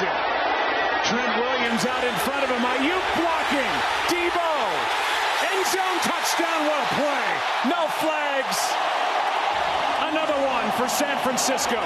gets it. Trent Williams out in front of him. Aiyuk blocking. Deebo. End zone touchdown. What a play. No flags. Another one for San Francisco.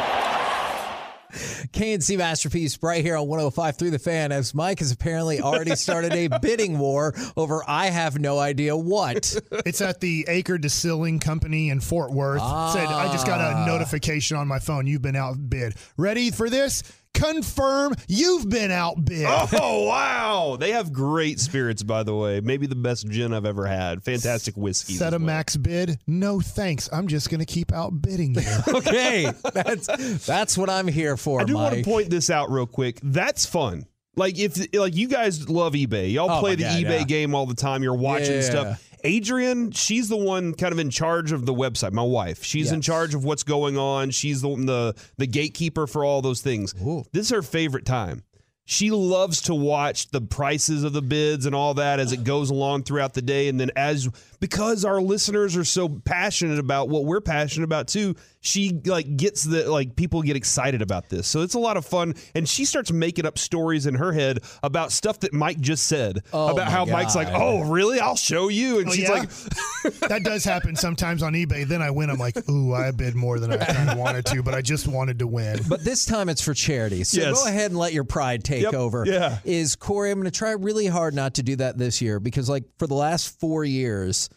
KNC Masterpiece right here on 105 through the fan as Mike has apparently already started a bidding war over I have no idea what. It's at the Acre Distilling Company in Fort Worth. Said I just got Ah. a notification on my phone. You've been outbid. Ready for this? Confirm you've been outbid. Oh wow! They have great spirits, by the way. Maybe the best gin I've ever had. Fantastic whiskey. Set a max bid. No thanks. I'm just going to keep outbidding you. Okay, that's that's what I'm here for, I do want to point this out real quick. That's fun. Like if like you guys love eBay, y'all Oh play the God, eBay yeah. game all the time. You're watching Yeah. stuff. Adrian, she's the one kind of in charge of the website. My wife, she's in charge of what's going on. She's the the, the gatekeeper for all those things. Ooh. This is her favorite time. She loves to watch the prices of the bids and all that as it goes along throughout the day. And then as because our listeners are so passionate about what we're passionate about too, she like gets the like people get excited about this. So it's a lot of fun. And she starts making up stories in her head about stuff that Mike just said. Oh, about my how Mike's like, Oh, really? I'll show you. And Oh, she's yeah? like that does happen sometimes on eBay. Then I win. I'm like, ooh, I bid more than I kind of wanted to, but I just wanted to win. But this time it's for charity. So Yes. go ahead and let your pride take Yep, over. yeah. Is Corey, I'm going to try really hard not to do that this year because, like, for the last four years,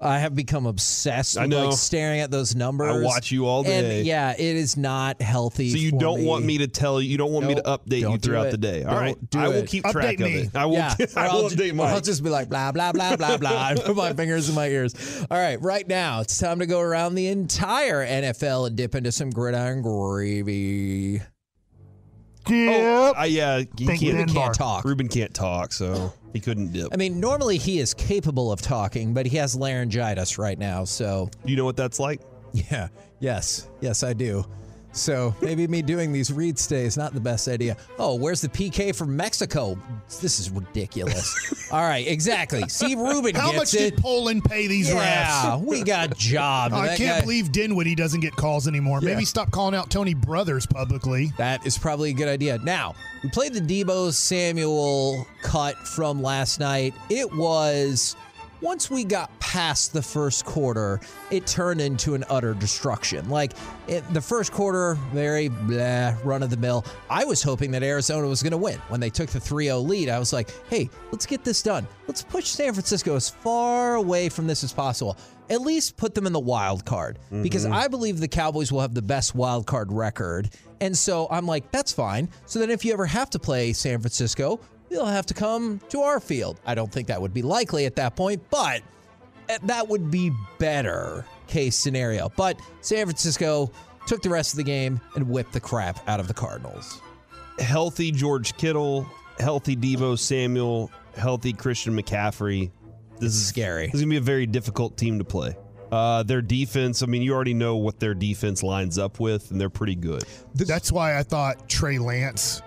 I have become obsessed I with know. like staring at those numbers. I watch you all day. And yeah, it is not healthy. So you for don't want me to tell you, you don't want me to update you don't do throughout the day. All Don't right. I will it. keep track Update of it. I will, yeah, I will I'll, update or Mike. I'll just be like blah blah blah blah blah and put my fingers in my ears. All right, right now it's time to go around the entire NFL and dip into some gridiron gravy. Yep. Uh, yeah, he Think can't, Ben Can't talk. Ruben can't talk, so he couldn't dip. I mean, normally he is capable of talking, but he has laryngitis right now. So, you know what that's like? yeah, yes, yes, I do. So maybe me doing these read stay is not the best idea. Oh, where's the PK from Mexico? This is ridiculous. All right, exactly. See, Ruben How much it. did Poland pay these yeah, refs? we got jobbed. Oh, I That can't guy- believe Dinwiddie doesn't get calls anymore. Yeah. Maybe stop calling out Tony Brothers publicly. That is probably a good idea. Now, we played the Deebo Samuel cut from last night. It was once we got past the first quarter, it turned into an utter destruction. Like it, the first quarter, very blah, run of the mill. I was hoping that Arizona was going to win when they took the 3-0 lead. I was like, "Hey, let's get this done. Let's push San Francisco as far away from this as possible." At least put them in the wild card mm-hmm. because I believe the Cowboys will have the best wild card record. And so I'm like, that's fine. So then if you ever have to play San Francisco, you'll have to come to our field. I don't think that would be likely at that point, but eh, that would be better case scenario. But San Francisco took the rest of the game and whipped the crap out of the Cardinals. Healthy George Kittle, healthy Deebo Samuel, healthy Christian McCaffrey. This is Scary. This is gonna be a very difficult team to play. Uh, their defense, I mean, you already know what their defense lines up with, and they're pretty good. That's why I thought Trey Lance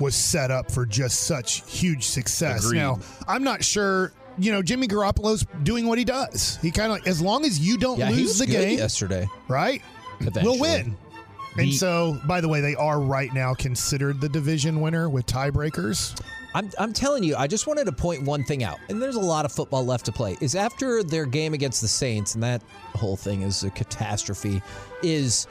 was set up for just such huge success. Agreed. Now, I'm not sure. You know, Jimmy Garoppolo's doing what he does. He kind of, as long as you don't Yeah, lose the game, yesterday. right? Eventually. We'll win. And so, by the way, they are right now considered the division winner with tiebreakers. I'm, I'm telling you, I just wanted to point one thing out, and there's a lot of football left to play. Is after their game against the Saints, and that whole thing is a catastrophe. Is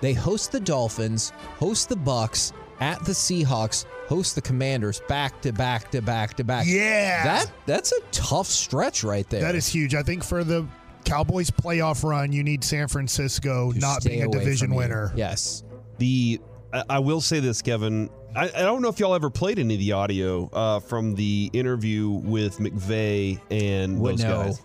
they host the Dolphins, host the Bucks at the Seahawks, host the Commanders back to back to back to back. Yeah. that that's a tough stretch right there. That is huge. I think for the Cowboys playoff run, you need San Francisco To not stay being a away division from you. winner. Yes. The I, I will say this, Kevin. I, I don't know if y'all ever played any of the audio uh, from the interview with McVay and Would those know. guys.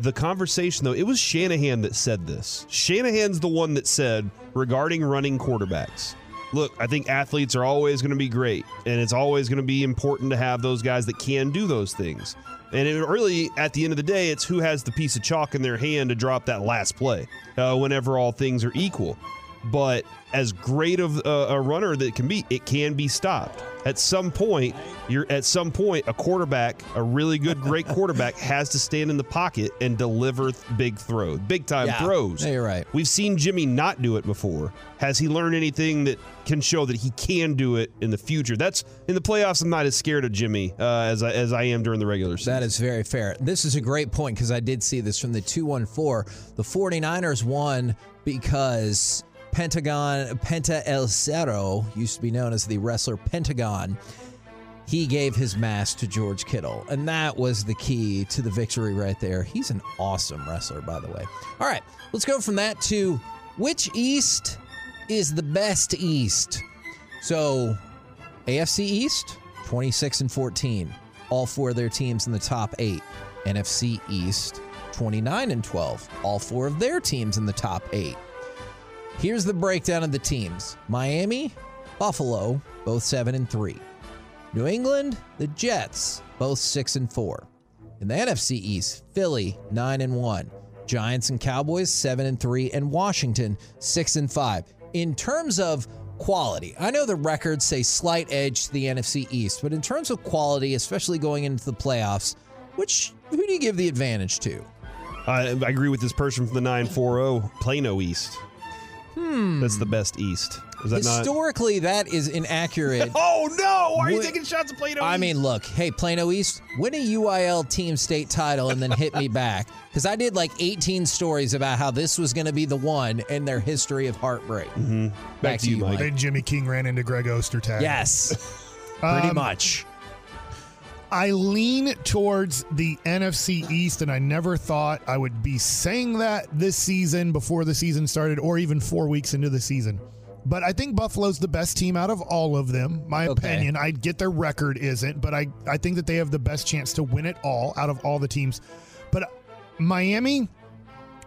The conversation, though, it was Shanahan that said this. Shanahan's the one that said regarding running quarterbacks. Look, I think athletes are always going to be great, and it's always going to be important to have those guys that can do those things. And it really, at the end of the day, it's who has the piece of chalk in their hand to drop that last play uh, whenever all things are equal. But as great of a, a runner that can be, it can be stopped. At some point, you're at some point a quarterback, a really good, great quarterback, has to stand in the pocket and deliver th- big throws, big time Yeah. throws. Yeah, you're right. We've seen Jimmy not do it before. Has he learned anything that can show that he can do it in the future? That's in the playoffs. I'm not as scared of Jimmy uh, as I, as I am during the regular season. That is very fair. This is a great point because I did see this from the 214. The 49ers won because Pentagon, Penta El Zero, used to be known as the wrestler Pentagon, he gave his mask to George Kittle. And that was the key to the victory right there. He's an awesome wrestler, by the way. All right, let's go from that to which East is the best East? So, AFC East, 26 and 14. All four of their teams in the top eight. NFC East, 29 and 12. All four of their teams in the top eight. Here's the breakdown of the teams Miami, Buffalo, both 7 and 3. New England, the Jets, both 6 and 4. In the NFC East, Philly 9 and 1. Giants and Cowboys 7 and 3 and Washington 6 and 5. In terms of quality, I know the records say slight edge to the NFC East, but in terms of quality, especially going into the playoffs, which who do you give the advantage to? I, I agree with this person from the 940 Plano East. Hmm. That's the best East. Is that not? Historically, that is inaccurate. Oh no! Why are you Would- taking shots at Plano? East? I East? mean, look, hey, Plano East, win a UIL team state title and then hit me back. Because I did like 18 stories about how this was going to be the one in their history of heartbreak. Mm-hmm. Back to you, Mike. And Jimmy King ran into Greg Ostertag. Yes, pretty Um, much. I lean towards the NFC East, and I never thought I would be saying that this season before the season started, or even four weeks into the season. But I think Buffalo's the best team out of all of them. My Okay. opinion. I get their record isn't, but I, I think that they have the best chance to win it all out of all the teams. But Miami,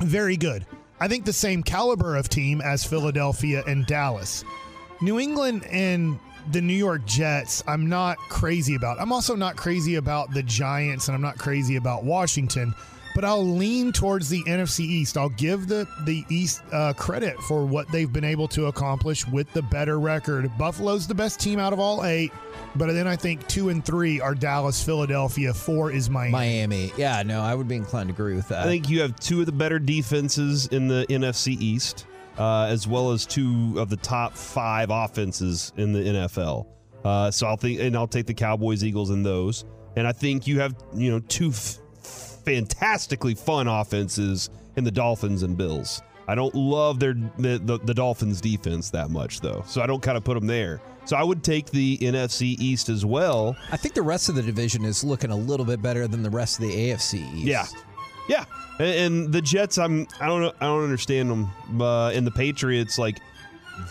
very good. I think the same caliber of team as Philadelphia and Dallas. New England and the New York Jets, I'm not crazy about. I'm also not crazy about the Giants and I'm not crazy about Washington, but I'll lean towards the NFC East. I'll give the the East uh, credit for what they've been able to accomplish with the better record. Buffalo's the best team out of all eight, but then I think two and three are Dallas, Philadelphia. Four is Miami. Miami. Yeah, no, I would be inclined to agree with that. I think you have two of the better defenses in the NFC East, uh, as well as two of the top five offenses in the NFL. Uh, so I'll think, and I'll take the Cowboys, Eagles, and those. And I think you have, you know, two f- fantastically fun offenses in the Dolphins and Bills. I don't love their the, the, the Dolphins defense that much though, so I don't kind of put them there. So I would take the NFC East as well. I think the rest of the division is looking a little bit better than the rest of the AFC East. Yeah, yeah. And, and the Jets, I'm I don't know, I don't understand them. Uh, and the Patriots, like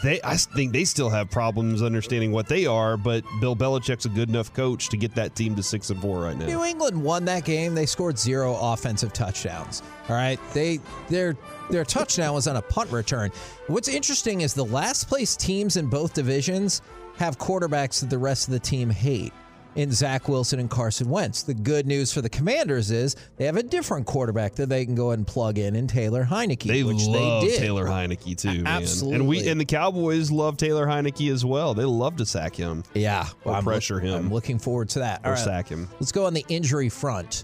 they, I think they still have problems understanding what they are. But Bill Belichick's a good enough coach to get that team to six and four right now. New England won that game. They scored zero offensive touchdowns. All right, they their their touchdown was on a punt return. What's interesting is the last place teams in both divisions have quarterbacks that the rest of the team hate. In Zach Wilson and Carson Wentz. The good news for the Commanders is they have a different quarterback that they can go ahead and plug in in Taylor Heinicke, They which love they did. Taylor Heinicke too, man. Absolutely. And we and the Cowboys love Taylor Heinicke as well. They love to sack him Yeah, Or I'm pressure him. I'm looking forward to that. or right. sack him. Let's go on the injury front.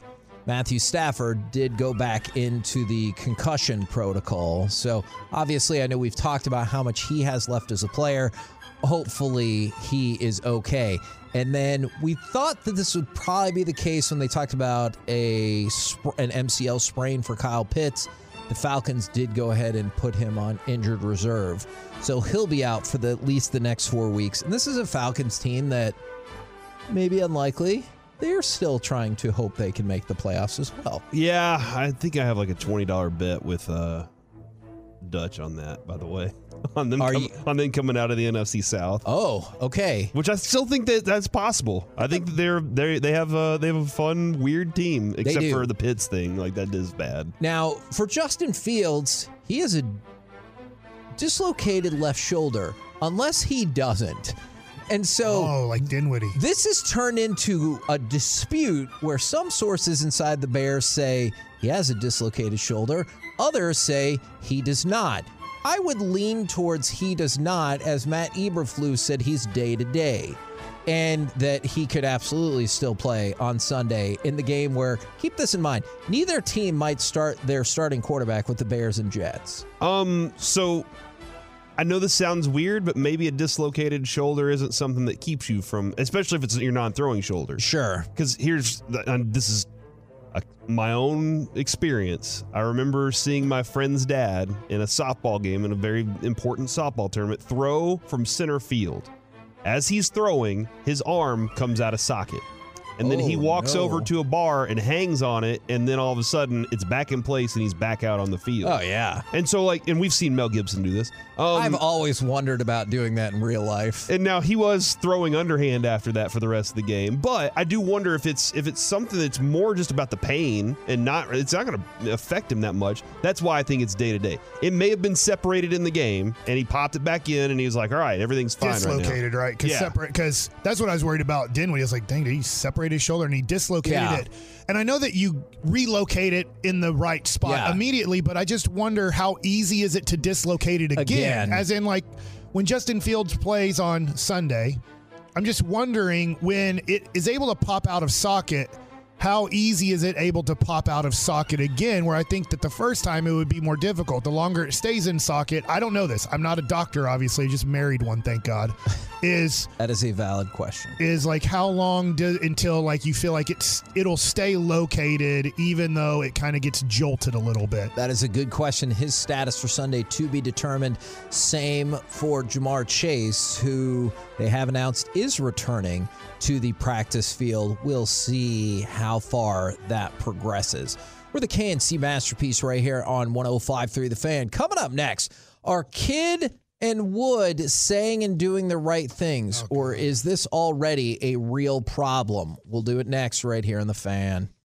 Matthew Stafford did go back into the concussion protocol. So, obviously, I know we've talked about how much he has left as a player. Hopefully, he is okay. And then we thought that this would probably be the case when they talked about a an MCL sprain for Kyle Pitts. The Falcons did go ahead and put him on injured reserve. So he'll be out for the, at least the next four weeks. And this is a Falcons team that maybe unlikely. They're still trying to hope they can make the playoffs as well. Yeah, I think I have like a twenty dollar bet with uh, Dutch on that. By the way, on them com- you- on them coming out of the NFC South. Oh, okay. Which I still think that that's possible. I think that they're they they have a they have a fun weird team except do. for the Pitts thing. Like that is bad. Now, for Justin Fields, he has a dislocated left shoulder, unless he doesn't. And so Oh, like Dinwiddie. This has turned into a dispute where some sources inside the Bears say he has a dislocated shoulder, others say he does not. I would lean towards he does not, as Matt Eberflus said he's day to day. and that he could absolutely still play on Sunday in the game where, keep this in mind, neither team might start their starting quarterback with the Bears and Jets. Um, so I know this sounds weird, but maybe a dislocated shoulder isn't something that keeps you from, especially if it's your non-throwing shoulder. Sure. Because here's the, and this is a, my own experience. I remember seeing my friend's dad in a softball game in a very important softball tournament throw from center field. As he's throwing, his arm comes out of socket. And then he Oh, walks no. over to a bar and hangs on it, and then all of a sudden it's back in place and he's back out on the field. Oh, yeah. And so, like, and we've seen Mel Gibson do this. Um, I've always wondered about doing that in real life. and now he was throwing underhand after that for the rest of the game. But I do wonder if it's if it's something that's more just about the pain and not it's not going to affect him that much. That's why I think it's day to day. It may have been separated in the game, and he popped it back in, and he was like, "All right, everything's fine dislocated, right? Because Yeah. separate. Because that's what I was worried about. Dinwiddie I was like, dang, did he separate his shoulder and he dislocated Yeah. it? And I know that you relocate it in the right spot Yeah. immediately, but I just wonder how easy is it to dislocate it again? Again. As in, like when Justin Fields plays on Sunday, I'm just wondering when it is able to pop out of socket. How easy is it able to pop out of socket again? Where I think that the first time it would be more difficult. The longer it stays in socket, I don't know this. I'm not a doctor, obviously, just married one, thank God. Is That is a valid question. is like how long do, until like you feel like it's it'll stay located even though it kind of gets jolted a little bit. That is a good question. His status for Sunday to be determined. Same for Ja'Marr Chase, who they have announced is returning to the practice field. We'll see how far that progresses. We're the KNC masterpiece right here on 105.3 The Fan. Coming up next, are Kidd and Wood saying and doing the right things, oh, or is this already a real problem? We'll do it next right here on The Fan.